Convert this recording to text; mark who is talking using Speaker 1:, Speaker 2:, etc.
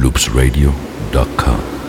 Speaker 1: loopsradio.com.